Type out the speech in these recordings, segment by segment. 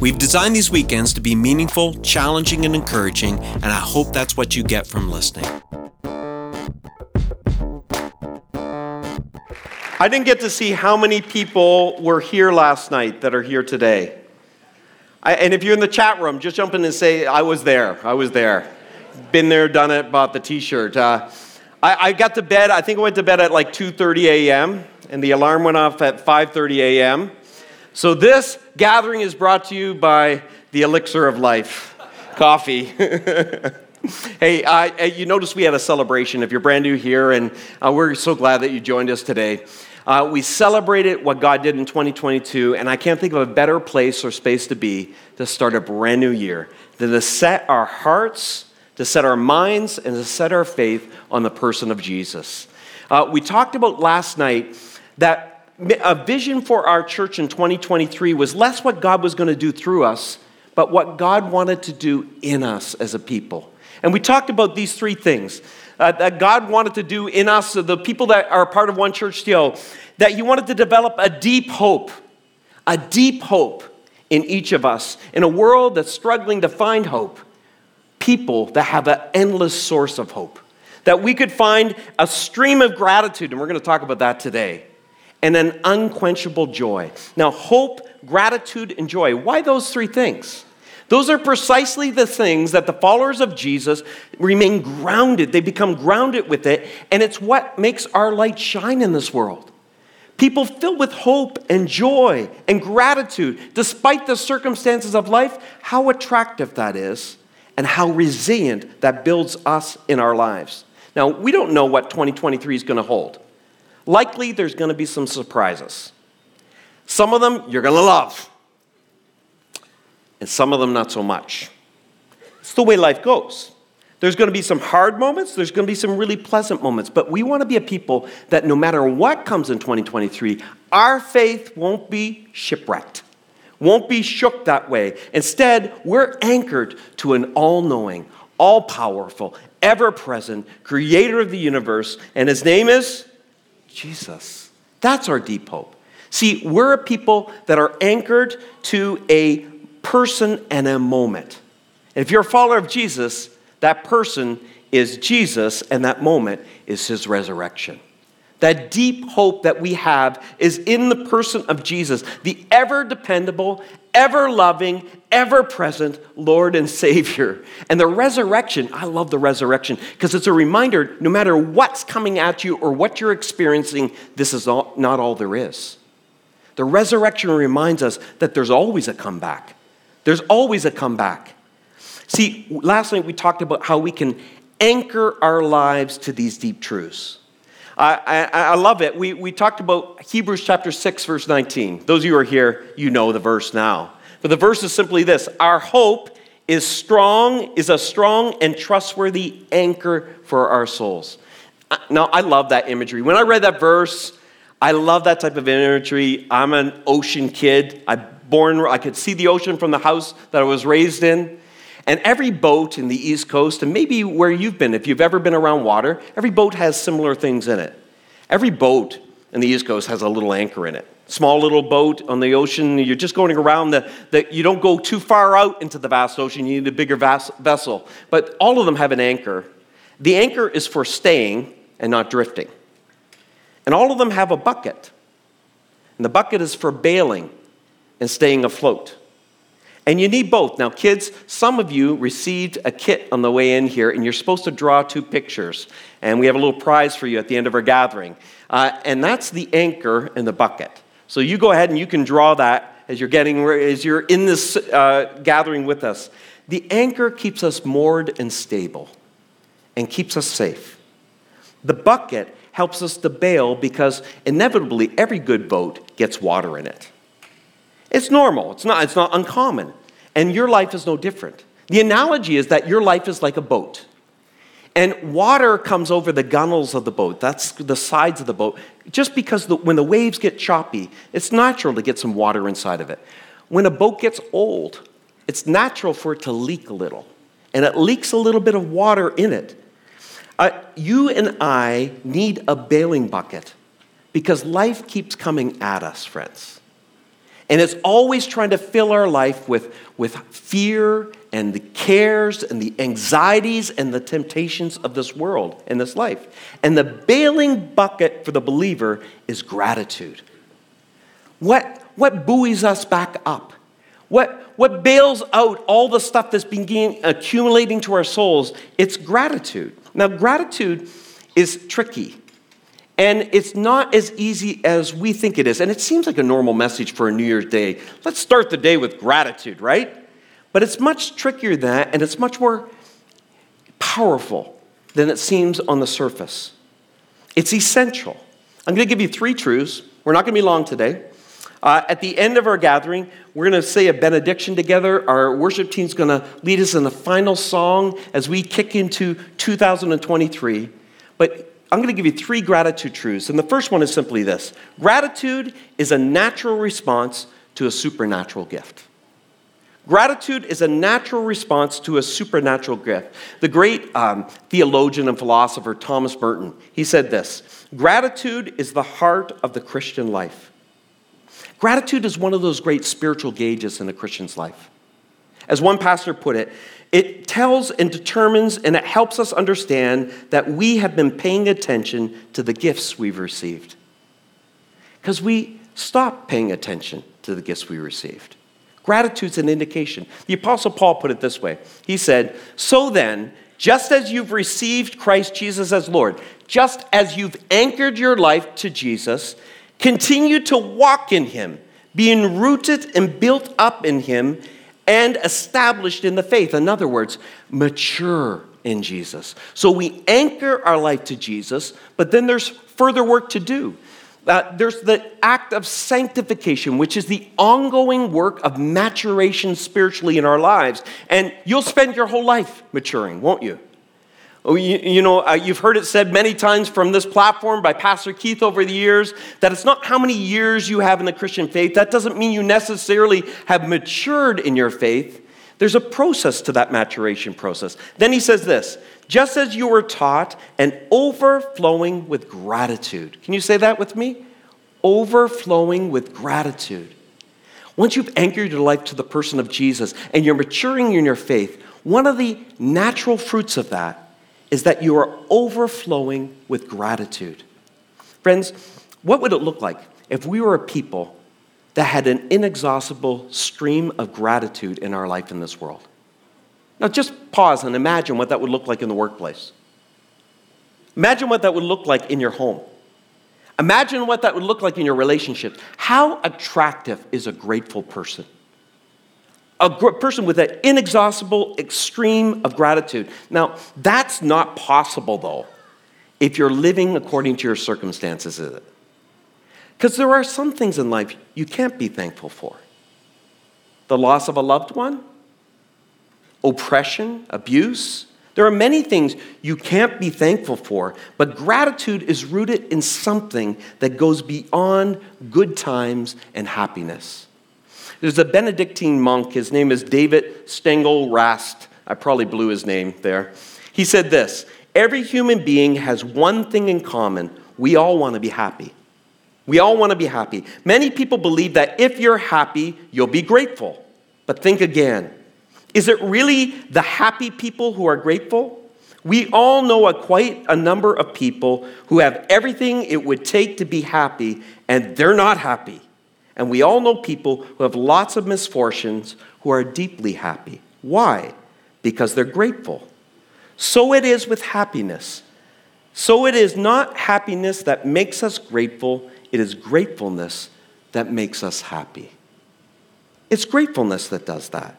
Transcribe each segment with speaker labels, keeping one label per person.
Speaker 1: We've designed these weekends to be meaningful, challenging, and encouraging, and I hope that's what you get from listening.
Speaker 2: I didn't get to see how many people were here last night that are here today. I, and if you're in the chat room, just jump in and say, I was there. I was there. Been there, done it, bought the t shirt. Uh, I, I got to bed, I think I went to bed at like 2.30 a.m., and the alarm went off at 5.30 a.m. So this gathering is brought to you by the elixir of life, coffee. hey, you notice we had a celebration. If you're brand new here, and uh, we're so glad that you joined us today. Uh, we celebrated what God did in 2022, and I can't think of a better place or space to be to start a brand new year than to set our hearts, to set our minds, and to set our faith on the person of Jesus. Uh, we talked about last night that a vision for our church in 2023 was less what God was going to do through us, but what God wanted to do in us as a people. And we talked about these three things uh, that God wanted to do in us, the people that are part of One Church still, that He wanted to develop a deep hope, a deep hope in each of us, in a world that's struggling to find hope, people that have an endless source of hope. That we could find a stream of gratitude, and we're going to talk about that today and an unquenchable joy. Now, hope, gratitude, and joy. Why those three things? Those are precisely the things that the followers of Jesus remain grounded. They become grounded with it, and it's what makes our light shine in this world. People filled with hope and joy and gratitude, despite the circumstances of life, how attractive that is, and how resilient that builds us in our lives. Now, we don't know what 2023 is going to hold likely there's going to be some surprises. Some of them you're going to love, and some of them not so much. It's the way life goes. There's going to be some hard moments, there's going to be some really pleasant moments, but we want to be a people that no matter what comes in 2023, our faith won't be shipwrecked, won't be shook that way. Instead, we're anchored to an all knowing, all powerful, ever present creator of the universe, and his name is Jesus. That's our deep hope. See, we're a people that are anchored to a person and a moment. If you're a follower of Jesus, that person is Jesus, and that moment is his resurrection. That deep hope that we have is in the person of Jesus, the ever dependable, ever loving, ever present Lord and Savior. And the resurrection, I love the resurrection because it's a reminder no matter what's coming at you or what you're experiencing, this is all, not all there is. The resurrection reminds us that there's always a comeback. There's always a comeback. See, last night we talked about how we can anchor our lives to these deep truths. I, I, I, love it. We, we talked about Hebrews chapter 6, verse 19. Those of you who are here, you know the verse now. But the verse is simply this Our hope is strong, is a strong and trustworthy anchor for our souls. Now, I love that imagery. When I read that verse, I love that type of imagery. I'm an ocean kid. I born I could see the ocean from the house that I was raised in. And every boat in the East Coast, and maybe where you've been, if you've ever been around water, every boat has similar things in it. Every boat in the East Coast has a little anchor in it. Small little boat on the ocean, you're just going around the, you don't go too far out into the vast ocean, you need a bigger vessel. But all of them have an anchor. The anchor is for staying and not drifting. And all of them have a bucket. And the bucket is for bailing and staying afloat. And you need both. Now, kids, some of you received a kit on the way in here, and you're supposed to draw two pictures. And we have a little prize for you at the end of our gathering. Uh, and that's the anchor and the bucket. So you go ahead and you can draw that as you're getting as you're in this uh, gathering with us. The anchor keeps us moored and stable, and keeps us safe. The bucket helps us to bail because inevitably every good boat gets water in it. It's normal, it's not, it's not uncommon. And your life is no different. The analogy is that your life is like a boat. And water comes over the gunnels of the boat. That's the sides of the boat. Just because the, when the waves get choppy, it's natural to get some water inside of it. When a boat gets old, it's natural for it to leak a little. And it leaks a little bit of water in it. Uh, you and I need a bailing bucket because life keeps coming at us, friends. And it's always trying to fill our life with, with fear and the cares and the anxieties and the temptations of this world and this life. And the bailing bucket for the believer is gratitude. What, what buoys us back up? What, what bails out all the stuff that's been accumulating to our souls? It's gratitude. Now, gratitude is tricky. And it's not as easy as we think it is. And it seems like a normal message for a New Year's Day. Let's start the day with gratitude, right? But it's much trickier than that, and it's much more powerful than it seems on the surface. It's essential. I'm going to give you three truths. We're not going to be long today. Uh, at the end of our gathering, we're going to say a benediction together. Our worship team's going to lead us in the final song as we kick into 2023. But I'm going to give you three gratitude truths. And the first one is simply this gratitude is a natural response to a supernatural gift. Gratitude is a natural response to a supernatural gift. The great um, theologian and philosopher Thomas Merton, he said this Gratitude is the heart of the Christian life. Gratitude is one of those great spiritual gauges in a Christian's life. As one pastor put it, it tells and determines and it helps us understand that we have been paying attention to the gifts we've received. Because we stop paying attention to the gifts we received. Gratitude's an indication. The Apostle Paul put it this way He said, So then, just as you've received Christ Jesus as Lord, just as you've anchored your life to Jesus, continue to walk in Him, being rooted and built up in Him and established in the faith. In other words, mature in Jesus. So we anchor our life to Jesus, but then there's further work to do. Uh, there's the act of sanctification, which is the ongoing work of maturation spiritually in our lives. And you'll spend your whole life maturing, won't you? Oh, you, know, uh, you've heard it said many times from this platform by Pastor Keith over the years that it's not how many years you have in the Christian faith. That doesn't mean you necessarily have matured in your faith. There's a process to that maturation process. Then he says this just as you were taught and overflowing with gratitude. Can you say that with me? Overflowing with gratitude. Once you've anchored your life to the person of Jesus and you're maturing in your faith, one of the natural fruits of that is that you are overflowing with gratitude. Friends, what would it look like if we were a people that had an inexhaustible stream of gratitude in our life in this world? Now, just pause and imagine what that would look like in the workplace. Imagine what that would look like in your home. Imagine what that would look like in your relationships. How attractive is a grateful person? A person with an inexhaustible extreme of gratitude. Now, that's not possible, though, if you're living according to your circumstances, is it? Because there are some things in life you can't be thankful for the loss of a loved one, oppression, abuse. There are many things you can't be thankful for, but gratitude is rooted in something that goes beyond good times and happiness. There's a Benedictine monk, his name is David Stengel Rast. I probably blew his name there. He said this Every human being has one thing in common we all want to be happy. We all want to be happy. Many people believe that if you're happy, you'll be grateful. But think again is it really the happy people who are grateful? We all know a quite a number of people who have everything it would take to be happy, and they're not happy. And we all know people who have lots of misfortunes who are deeply happy. Why? Because they're grateful. So it is with happiness. So it is not happiness that makes us grateful, it is gratefulness that makes us happy. It's gratefulness that does that.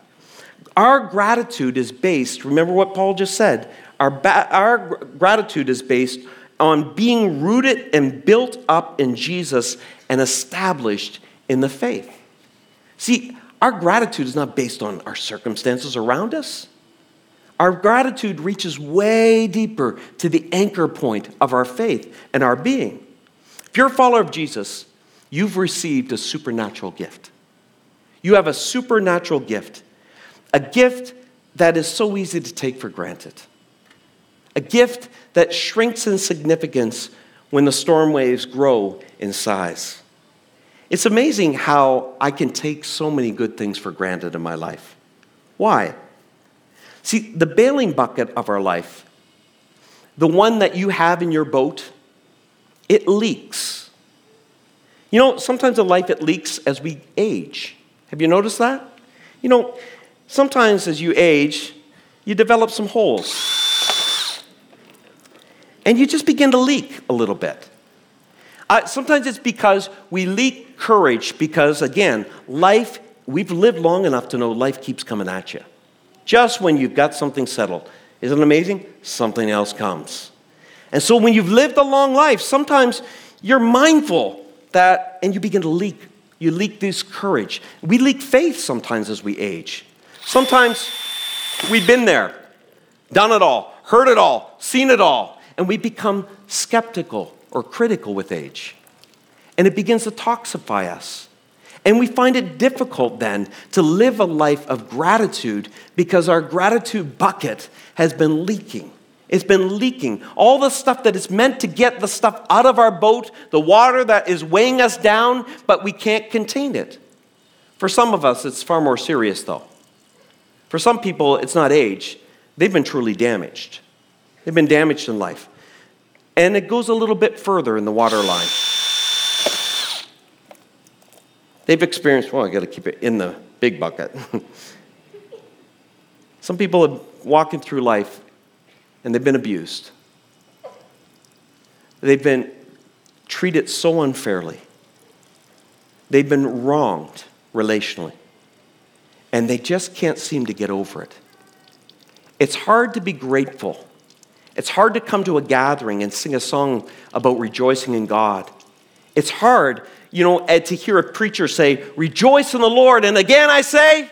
Speaker 2: Our gratitude is based, remember what Paul just said, our, ba- our gratitude is based on being rooted and built up in Jesus and established in the faith. See, our gratitude is not based on our circumstances around us. Our gratitude reaches way deeper to the anchor point of our faith and our being. If you're a follower of Jesus, you've received a supernatural gift. You have a supernatural gift, a gift that is so easy to take for granted, a gift that shrinks in significance when the storm waves grow in size. It's amazing how I can take so many good things for granted in my life. Why? See, the bailing bucket of our life, the one that you have in your boat, it leaks. You know, sometimes in life it leaks as we age. Have you noticed that? You know, sometimes as you age, you develop some holes. And you just begin to leak a little bit. Uh, sometimes it's because we leak courage, because again, life, we've lived long enough to know life keeps coming at you. Just when you've got something settled. Isn't it amazing? Something else comes. And so when you've lived a long life, sometimes you're mindful that, and you begin to leak. You leak this courage. We leak faith sometimes as we age. Sometimes we've been there, done it all, heard it all, seen it all, and we become skeptical or critical with age. And it begins to toxify us. And we find it difficult then to live a life of gratitude because our gratitude bucket has been leaking. It's been leaking. All the stuff that is meant to get the stuff out of our boat, the water that is weighing us down, but we can't contain it. For some of us, it's far more serious, though. For some people, it's not age, they've been truly damaged. They've been damaged in life. And it goes a little bit further in the waterline. They've experienced, well, I got to keep it in the big bucket. Some people are walking through life and they've been abused. They've been treated so unfairly. They've been wronged relationally. And they just can't seem to get over it. It's hard to be grateful. It's hard to come to a gathering and sing a song about rejoicing in God. It's hard you know, to hear a preacher say, Rejoice in the Lord. And again, I say,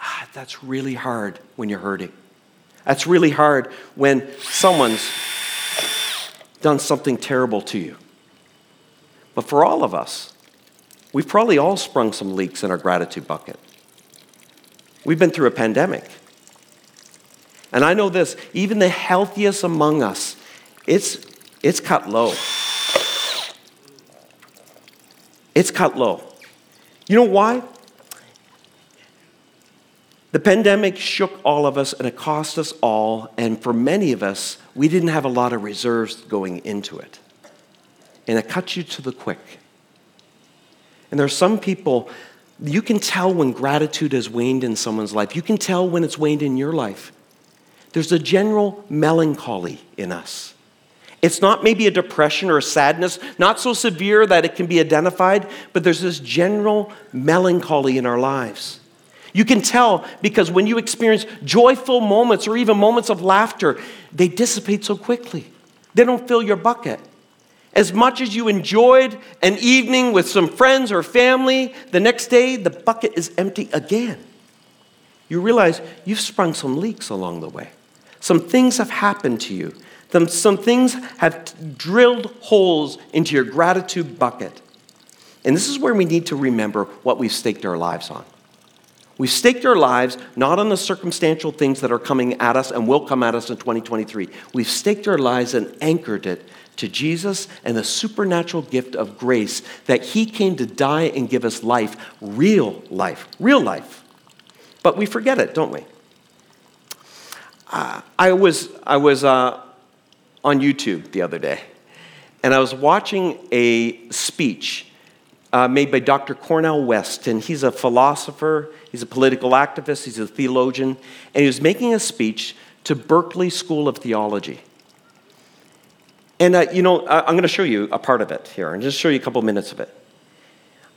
Speaker 2: ah, That's really hard when you're hurting. That's really hard when someone's done something terrible to you. But for all of us, we've probably all sprung some leaks in our gratitude bucket. We've been through a pandemic. And I know this even the healthiest among us, it's, it's cut low. It's cut low. You know why? The pandemic shook all of us and it cost us all, and for many of us, we didn't have a lot of reserves going into it. And it cut you to the quick. And there are some people, you can tell when gratitude has waned in someone's life. You can tell when it's waned in your life. There's a general melancholy in us. It's not maybe a depression or a sadness, not so severe that it can be identified, but there's this general melancholy in our lives. You can tell because when you experience joyful moments or even moments of laughter, they dissipate so quickly. They don't fill your bucket. As much as you enjoyed an evening with some friends or family, the next day the bucket is empty again. You realize you've sprung some leaks along the way. Some things have happened to you some, things have drilled holes into your gratitude bucket. And this is where we need to remember what we've staked our lives on. We've staked our lives not on the circumstantial things that are coming at us and will come at us in 2023. We've staked our lives and anchored it to Jesus and the supernatural gift of grace that He came to die and give us life, real life, real life. But we forget it, don't we? I was, I was uh, on YouTube the other day, and I was watching a speech uh, made by Dr. Cornel West, and he's a philosopher, he's a political activist, he's a theologian, and he was making a speech to Berkeley School of Theology. And, uh, you know, I'm going to show you a part of it here and just show you a couple minutes of it.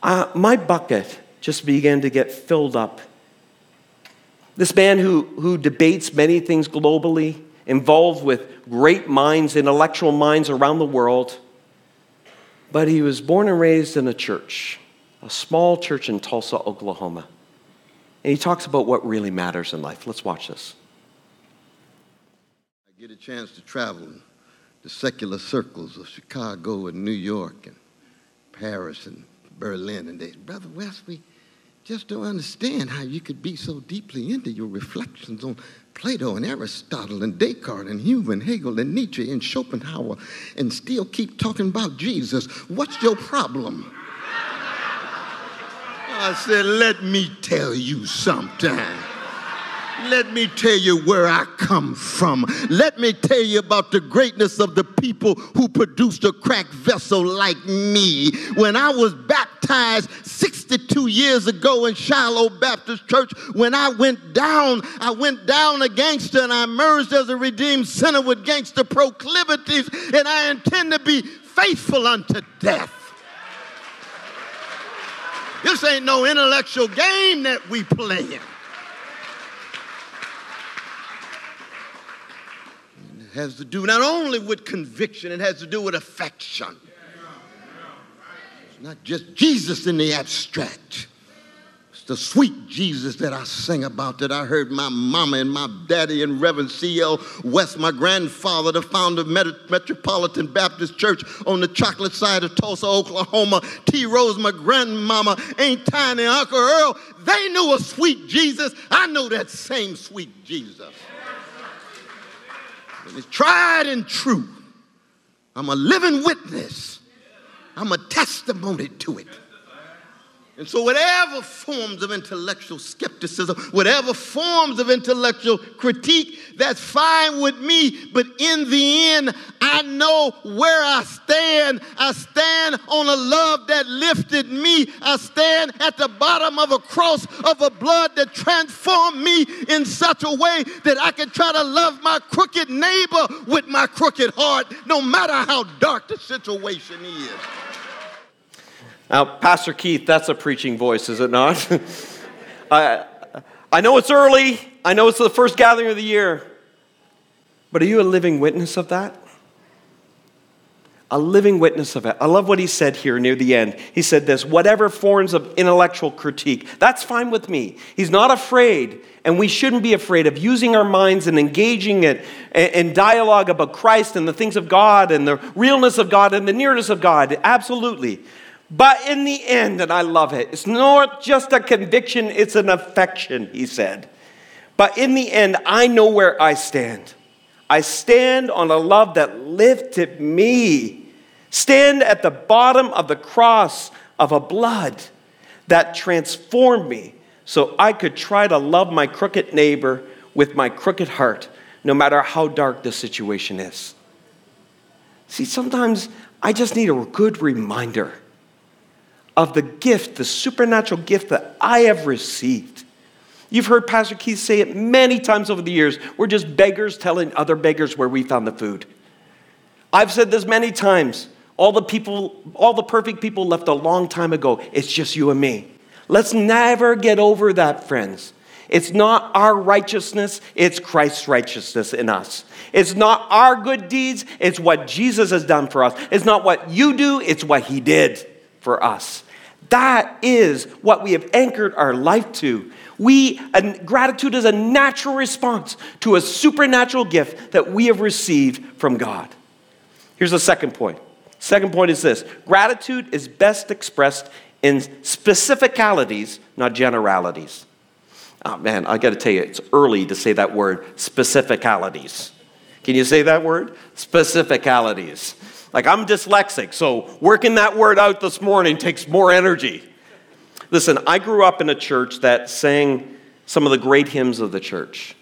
Speaker 2: Uh, my bucket just began to get filled up. This man who, who debates many things globally, involved with great minds, intellectual minds around the world. But he was born and raised in a church, a small church in Tulsa, Oklahoma. And he talks about what really matters in life. Let's watch this.
Speaker 3: I get a chance to travel the secular circles of Chicago and New York and Paris and Berlin, and they, Brother West, we just don't understand how you could be so deeply into your reflections on Plato and Aristotle and Descartes and Hume and Hegel and Nietzsche and Schopenhauer and still keep talking about Jesus. What's your problem? I said, let me tell you something. Let me tell you where I come from. Let me tell you about the greatness of the people who produced a cracked vessel like me. When I was baptized 62 years ago in Shiloh Baptist Church, when I went down, I went down a gangster and I emerged as a redeemed sinner with gangster proclivities, and I intend to be faithful unto death. This ain't no intellectual game that we playing. Has to do not only with conviction, it has to do with affection. It's not just Jesus in the abstract. It's the sweet Jesus that I sing about that I heard my mama and my daddy and Reverend C.L. West, my grandfather, the founder of Metropolitan Baptist Church on the chocolate side of Tulsa, Oklahoma, T. Rose, my grandmama, Aunt Tiny, Uncle Earl, they knew a sweet Jesus. I know that same sweet Jesus. It's tried and true. I'm a living witness. I'm a testimony to it. And so, whatever forms of intellectual skepticism, whatever forms of intellectual critique, that's fine with me. But in the end, I know where I stand. I stand on a love that lifted me. I stand at the bottom of a cross of a blood that transformed me in such a way that I can try to love my crooked neighbor with my crooked heart, no matter how dark the situation is.
Speaker 2: Now, Pastor Keith, that's a preaching voice, is it not? I, I know it's early. I know it's the first gathering of the year. But are you a living witness of that? A living witness of it. I love what he said here near the end. He said this whatever forms of intellectual critique, that's fine with me. He's not afraid, and we shouldn't be afraid of using our minds and engaging it in dialogue about Christ and the things of God and the realness of God and the nearness of God. Absolutely. But in the end, and I love it, it's not just a conviction, it's an affection, he said. But in the end, I know where I stand. I stand on a love that lifted me. Stand at the bottom of the cross of a blood that transformed me so I could try to love my crooked neighbor with my crooked heart, no matter how dark the situation is. See, sometimes I just need a good reminder of the gift, the supernatural gift that I have received. You've heard Pastor Keith say it many times over the years. We're just beggars telling other beggars where we found the food. I've said this many times. All the people, all the perfect people left a long time ago. It's just you and me. Let's never get over that, friends. It's not our righteousness, it's Christ's righteousness in us. It's not our good deeds, it's what Jesus has done for us. It's not what you do, it's what he did for us. That is what we have anchored our life to. We, gratitude is a natural response to a supernatural gift that we have received from God. Here's the second point. Second point is this gratitude is best expressed in specificalities, not generalities. Oh man, I got to tell you, it's early to say that word, specificalities. Can you say that word? Specificalities. Like I'm dyslexic, so working that word out this morning takes more energy. Listen, I grew up in a church that sang some of the great hymns of the church.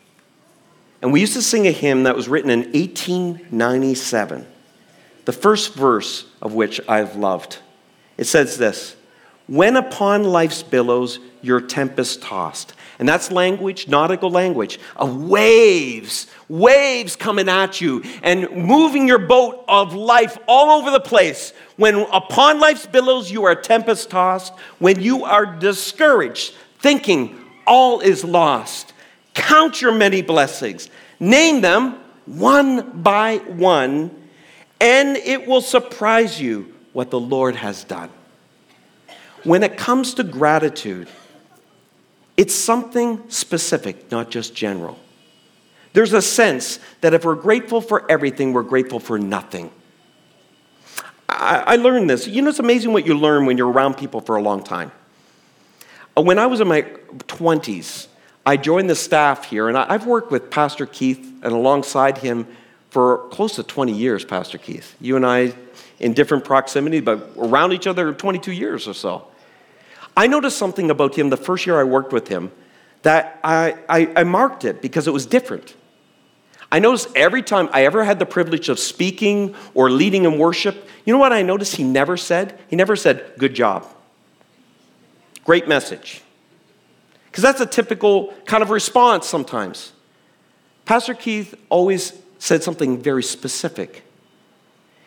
Speaker 2: And we used to sing a hymn that was written in 1897, the first verse of which I've loved. It says this When upon life's billows your tempest tossed, and that's language, nautical language, of waves, waves coming at you and moving your boat of life all over the place. When upon life's billows you are tempest tossed, when you are discouraged, thinking all is lost, count your many blessings, name them one by one, and it will surprise you what the Lord has done. When it comes to gratitude, it's something specific, not just general. There's a sense that if we're grateful for everything, we're grateful for nothing. I, I learned this. You know, it's amazing what you learn when you're around people for a long time. Uh, when I was in my 20s, I joined the staff here, and I've worked with Pastor Keith and alongside him for close to 20 years, Pastor Keith. You and I in different proximity, but around each other 22 years or so. I noticed something about him the first year I worked with him that I, I, I marked it because it was different. I noticed every time I ever had the privilege of speaking or leading in worship, you know what I noticed he never said? He never said, Good job. Great message. Because that's a typical kind of response sometimes. Pastor Keith always said something very specific.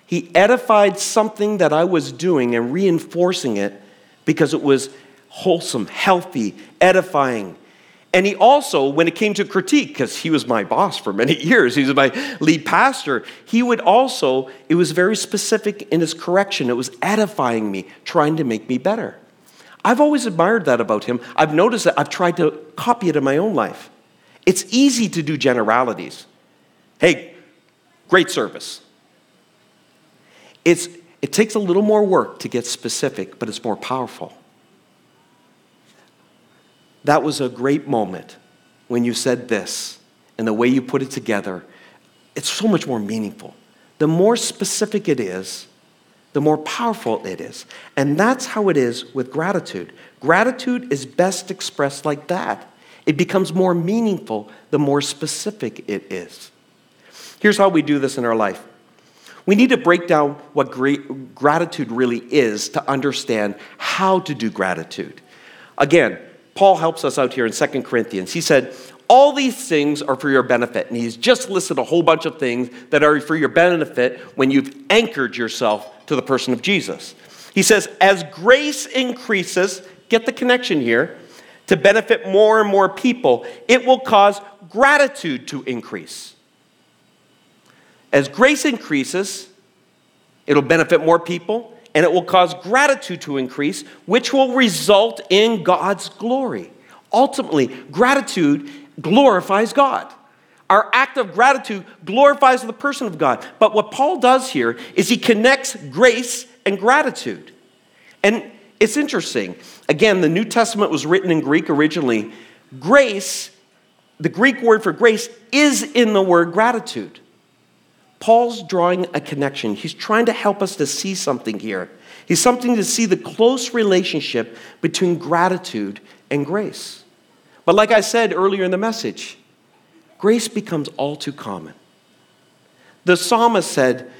Speaker 2: He edified something that I was doing and reinforcing it because it was wholesome, healthy, edifying. And he also, when it came to critique, because he was my boss for many years, he was my lead pastor, he would also, it was very specific in his correction. It was edifying me, trying to make me better. I've always admired that about him. I've noticed that I've tried to copy it in my own life. It's easy to do generalities. Hey, great service. It's, it takes a little more work to get specific, but it's more powerful. That was a great moment when you said this and the way you put it together. It's so much more meaningful. The more specific it is, the more powerful it is. And that's how it is with gratitude. Gratitude is best expressed like that. It becomes more meaningful the more specific it is. Here's how we do this in our life we need to break down what gratitude really is to understand how to do gratitude. Again, Paul helps us out here in 2 Corinthians. He said, All these things are for your benefit. And he's just listed a whole bunch of things that are for your benefit when you've anchored yourself to the person of Jesus. He says, As grace increases, get the connection here, to benefit more and more people, it will cause gratitude to increase. As grace increases, it'll benefit more people and it will cause gratitude to increase, which will result in God's glory. Ultimately, gratitude glorifies God. Our act of gratitude glorifies the person of God. But what Paul does here is he connects grace and gratitude. And it's interesting. Again, the New Testament was written in Greek originally. Grace, the Greek word for grace, is in the word gratitude. Paul's drawing a connection. He's trying to help us to see something here. He's something to see the close relationship between gratitude and grace. But like I said earlier in the message, grace becomes all too common. The psalmist said,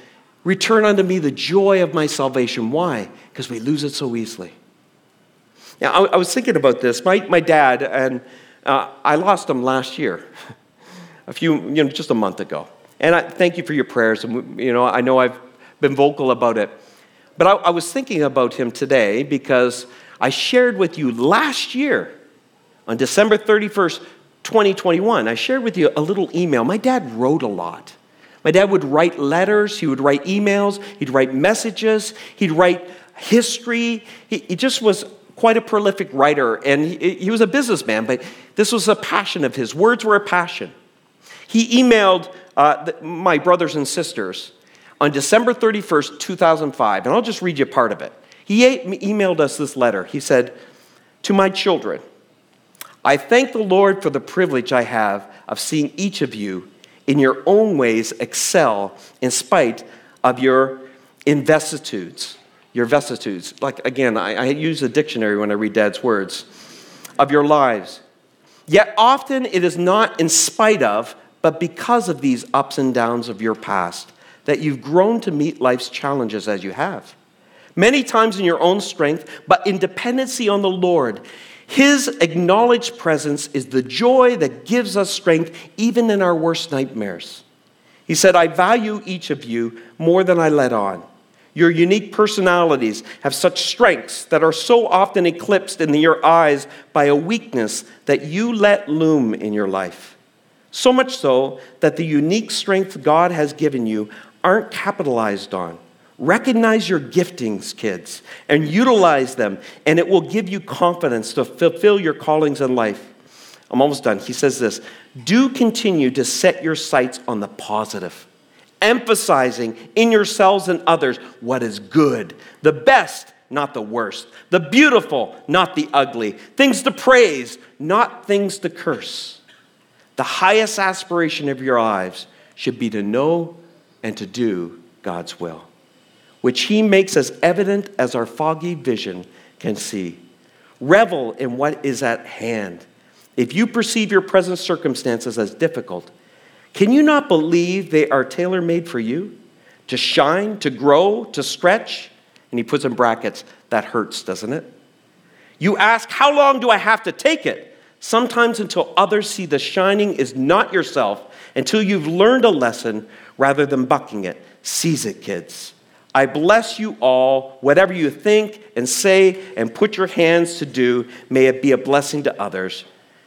Speaker 2: Return unto me the joy of my salvation. Why? Because we lose it so easily. Now, I, I was thinking about this. My, my dad, and uh, I lost him last year, a few, you know, just a month ago. And I thank you for your prayers. And, you know, I know I've been vocal about it. But I, I was thinking about him today because I shared with you last year on December 31st, 2021, I shared with you a little email. My dad wrote a lot. My dad would write letters, he would write emails, he'd write messages, he'd write history. He, he just was quite a prolific writer, and he, he was a businessman, but this was a passion of his. Words were a passion. He emailed uh, the, my brothers and sisters on December 31st, 2005, and I'll just read you part of it. He emailed us this letter. He said, To my children, I thank the Lord for the privilege I have of seeing each of you in your own ways excel in spite of your investitudes. Your vicissitudes. Like, again, I, I use a dictionary when I read Dad's words. Of your lives. Yet often it is not in spite of, but because of these ups and downs of your past, that you've grown to meet life's challenges as you have. Many times in your own strength, but in dependency on the Lord. His acknowledged presence is the joy that gives us strength even in our worst nightmares. He said, I value each of you more than I let on. Your unique personalities have such strengths that are so often eclipsed in your eyes by a weakness that you let loom in your life. So much so that the unique strength God has given you aren't capitalized on. Recognize your giftings, kids, and utilize them, and it will give you confidence to fulfill your callings in life. I'm almost done. He says this Do continue to set your sights on the positive, emphasizing in yourselves and others what is good, the best, not the worst, the beautiful, not the ugly, things to praise, not things to curse. The highest aspiration of your lives should be to know and to do God's will, which He makes as evident as our foggy vision can see. Revel in what is at hand. If you perceive your present circumstances as difficult, can you not believe they are tailor made for you? To shine, to grow, to stretch? And he puts in brackets, that hurts, doesn't it? You ask, How long do I have to take it? Sometimes until others see the shining is not yourself, until you've learned a lesson rather than bucking it. Seize it, kids. I bless you all. Whatever you think and say and put your hands to do, may it be a blessing to others.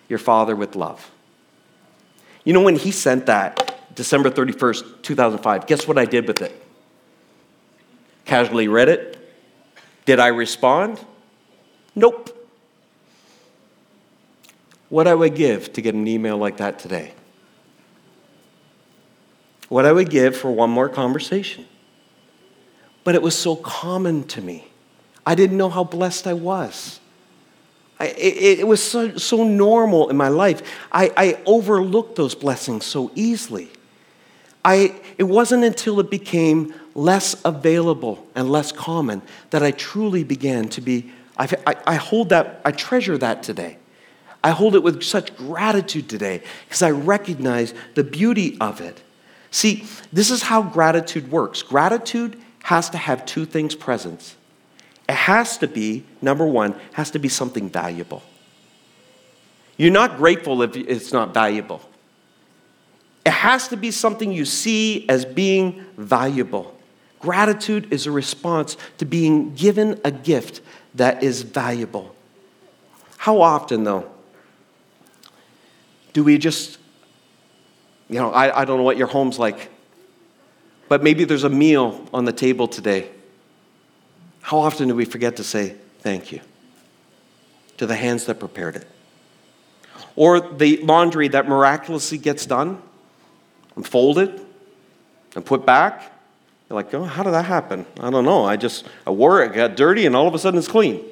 Speaker 2: Your Father with love. You know, when he sent that December 31st, 2005, guess what I did with it? Casually read it. Did I respond? Nope. What I would give to get an email like that today. What I would give for one more conversation but it was so common to me. I didn't know how blessed I was. I, it, it, was so, so normal in my life. I, I overlooked those blessings so easily. I, it wasn't until it became less available and less common that I truly began to be, I, I, I hold that, I treasure that today. I hold it with such gratitude today because I recognize the beauty of it. See, this is how gratitude works. Gratitude has to have two things present. It has to be, number one, has to be something valuable. You're not grateful if it's not valuable. It has to be something you see as being valuable. Gratitude is a response to being given a gift that is valuable. How often, though, do we just, you know, I, I don't know what your home's like, but maybe there's a meal on the table today. How often do we forget to say thank you to the hands that prepared it? Or the laundry that miraculously gets done and folded and put back. You're like, oh, how did that happen? I don't know. I just I wore it, got dirty, and all of a sudden it's clean.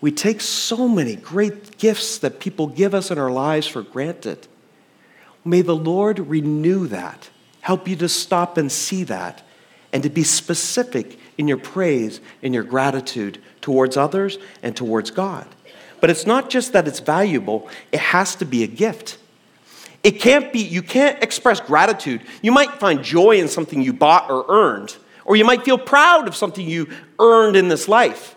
Speaker 2: We take so many great gifts that people give us in our lives for granted. May the Lord renew that help you to stop and see that and to be specific in your praise in your gratitude towards others and towards God. But it's not just that it's valuable, it has to be a gift. It can't be, you can't express gratitude. You might find joy in something you bought or earned, or you might feel proud of something you earned in this life.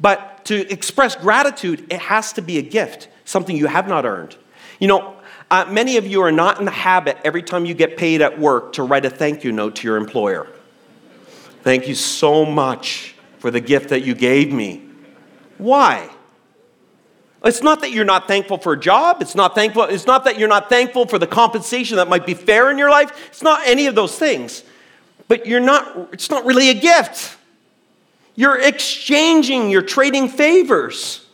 Speaker 2: But to express gratitude, it has to be a gift, something you have not earned. You know, uh, many of you are not in the habit every time you get paid at work to write a thank you note to your employer. Thank you so much for the gift that you gave me. Why? It's not that you're not thankful for a job. It's not thankful. It's not that you're not thankful for the compensation that might be fair in your life. It's not any of those things. But you're not. It's not really a gift. You're exchanging. You're trading favors.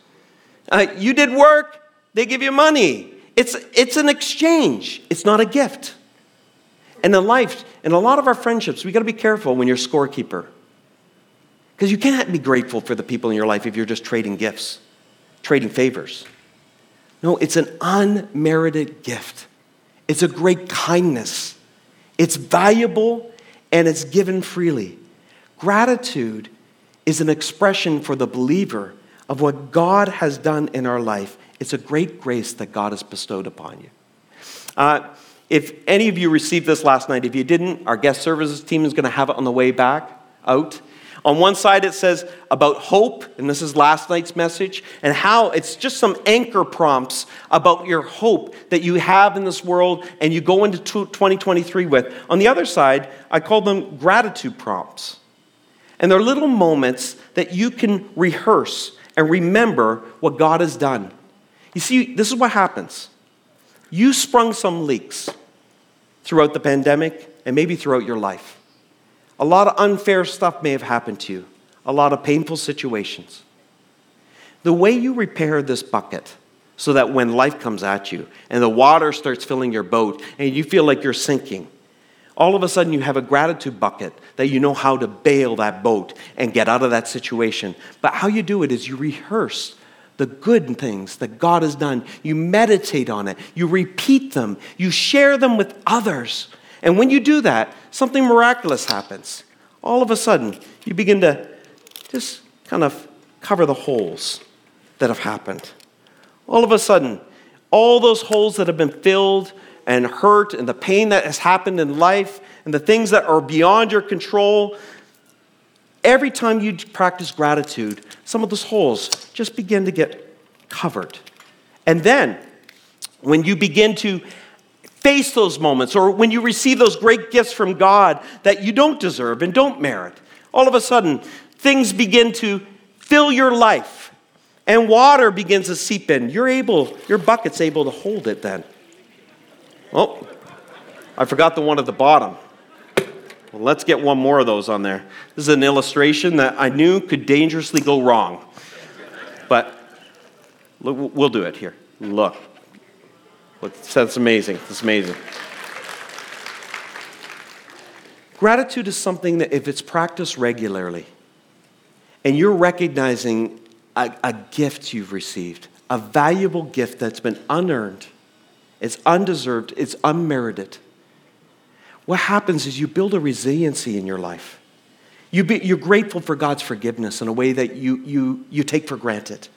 Speaker 2: Uh, you did work. They give you money. It's, it's an exchange, it's not a gift. And in life, in a lot of our friendships, we got to be careful when you're scorekeeper. Because you can't be grateful for the people in your life if you're just trading gifts, trading favors. No, it's an unmerited gift. It's a great kindness. It's valuable and it's given freely. Gratitude is an expression for the believer of what God has done in our life it's a great grace that God has bestowed upon you. Uh, if any of you received this last night, if you didn't, our guest services team is going to have it on the way back out. On one side, it says about hope, and this is last night's message, and how it's just some anchor prompts about your hope that you have in this world and you go into 2023 with. On the other side, I call them gratitude prompts. And they're little moments that you can rehearse and remember what God has done. You see, this is what happens. You sprung some leaks throughout the pandemic and maybe throughout your life. A lot of unfair stuff may have happened to you, a lot of painful situations. The way you repair this bucket so that when life comes at you and the water starts filling your boat and you feel like you're sinking, all of a sudden you have a gratitude bucket that you know how to bail that boat and get out of that situation. But how you do it is you rehearse the good things that God has done. You meditate on it, you repeat them, you share them with others. And when you do that, something miraculous happens. All of a sudden, you begin to just kind of cover the holes that have happened. All of a sudden, all those holes that have been filled and hurt and the pain that has happened in life and the things that are beyond your control, every time you practice gratitude, some of those holes just begin to get covered. And then, when you begin to face those moments, or when you receive those great gifts from God that you don't deserve and don't merit, all of a sudden, things begin to fill your life and water begins to seep in. You're able, your bucket's able to hold it then. Oh, I forgot the one at the bottom. Well, let's get one more of those on there. This is an illustration that I knew could dangerously go wrong. But we'll do it here. Look. That's amazing. That's amazing. Gratitude is something that, if it's practiced regularly, and you're recognizing a, a gift you've received, a valuable gift that's been unearned, it's undeserved, it's unmerited what happens is you build a resiliency in your life. You be, you're grateful for God's forgiveness in a way that you, you, you take for granted.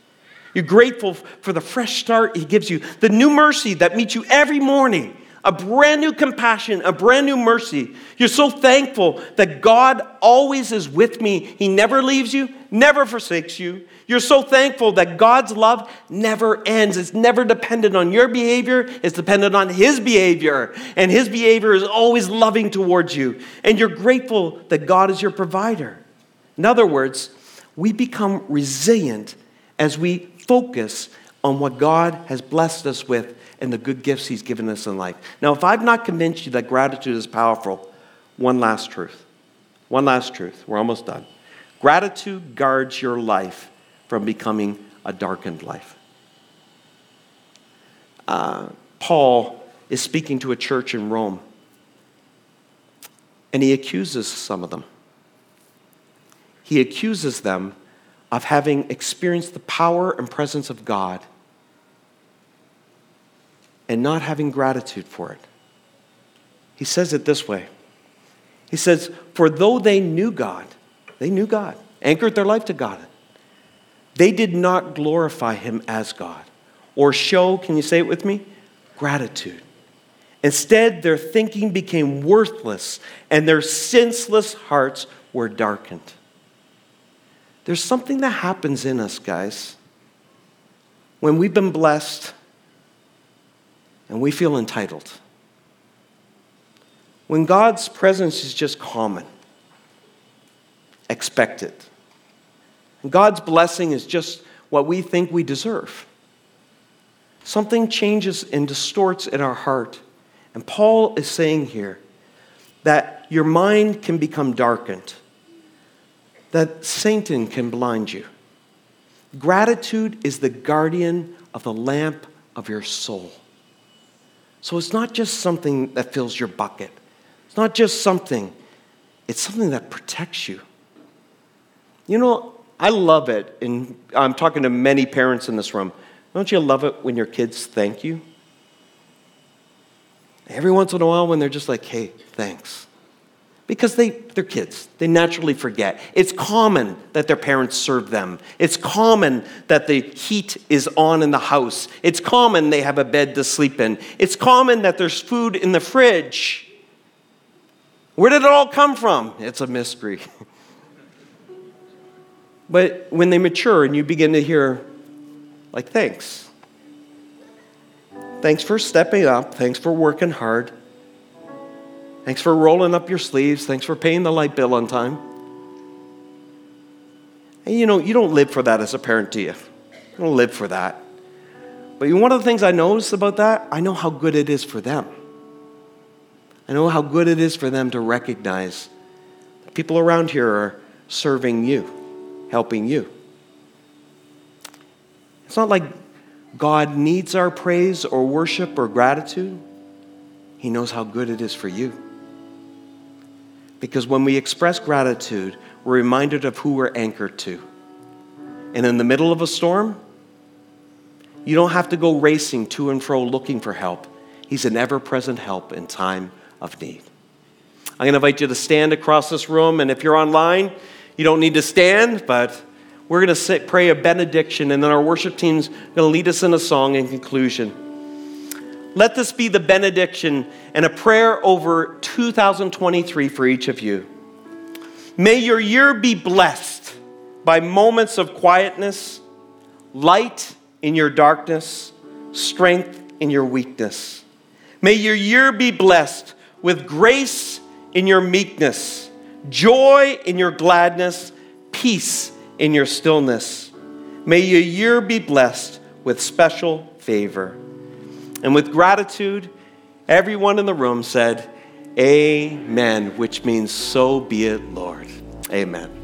Speaker 2: You're grateful for the fresh start He gives you, the new mercy that meets you every morning, a brand new compassion, a brand new mercy. You're so thankful that God always is with me. He never leaves you, never forsakes you. You're so thankful that God's love never ends. It's never dependent on your behavior, it's dependent on His behavior. And His behavior is always loving towards you. And you're grateful that God is your provider. In other words, we become resilient as we focus on what God has blessed us with and the good gifts He's given us in life. Now, if I've not convinced you that gratitude is powerful, one last truth. One last truth. We're almost done. Gratitude guards your life from becoming a darkened life. Uh, Paul is speaking to a church in Rome, and he accuses some of them. He accuses them of having experienced the power and presence of God and not having gratitude for it. He says it this way He says, For though they knew God, they knew God, anchored their life to God, they did not glorify him as God or show, can you say it with me? Gratitude. Instead, their thinking became worthless and their senseless hearts were darkened. There's something that happens in us, guys, when we've been blessed and we feel entitled. When God's presence is just common, expected God's blessing is just what we think we deserve. Something changes and distorts in our heart. And Paul is saying here that your mind can become darkened, that Satan can blind you. Gratitude is the guardian of the lamp of your soul. So it's not just something that fills your bucket, it's not just something, it's something that protects you. You know, I love it, and I'm talking to many parents in this room. Don't you love it when your kids thank you? Every once in a while, when they're just like, hey, thanks. Because they, they're kids. They naturally forget. It's common that their parents serve them. It's common that the heat is on in the house. It's common they have a bed to sleep in. It's common that there's food in the fridge. Where did it all come from? It's a mystery. But when they mature and you begin to hear, like, thanks. Thanks for stepping up. Thanks for working hard. Thanks for rolling up your sleeves. Thanks for paying the light bill on time. And you know, you don't live for that as a parent, do you? You don't live for that. But one of the things I notice about that, I know how good it is for them. I know how good it is for them to recognize people around here are serving you helping you. It's not like God needs our praise or worship or gratitude, He knows how good it is for you. Because when we express gratitude, we're reminded of who we're anchored to. And in the middle of a storm, you don't have to go racing to and fro looking for help. He's an ever present help in time of need. I'm going to invite you to stand across this room, and if you're online, you don't need to stand, but we're going to sit, pray a benediction, and then our worship team's going to lead us in a song in conclusion. Let this be the benediction and a prayer over 2023 for each of you. May your year be blessed by moments of quietness, light in your darkness, strength in your weakness. May your year be blessed with grace in your meekness, joy in your gladness, peace in your stillness. May your year be blessed with special favor. And with gratitude, everyone in the room said, Amen, which means so be it, Lord. Amen.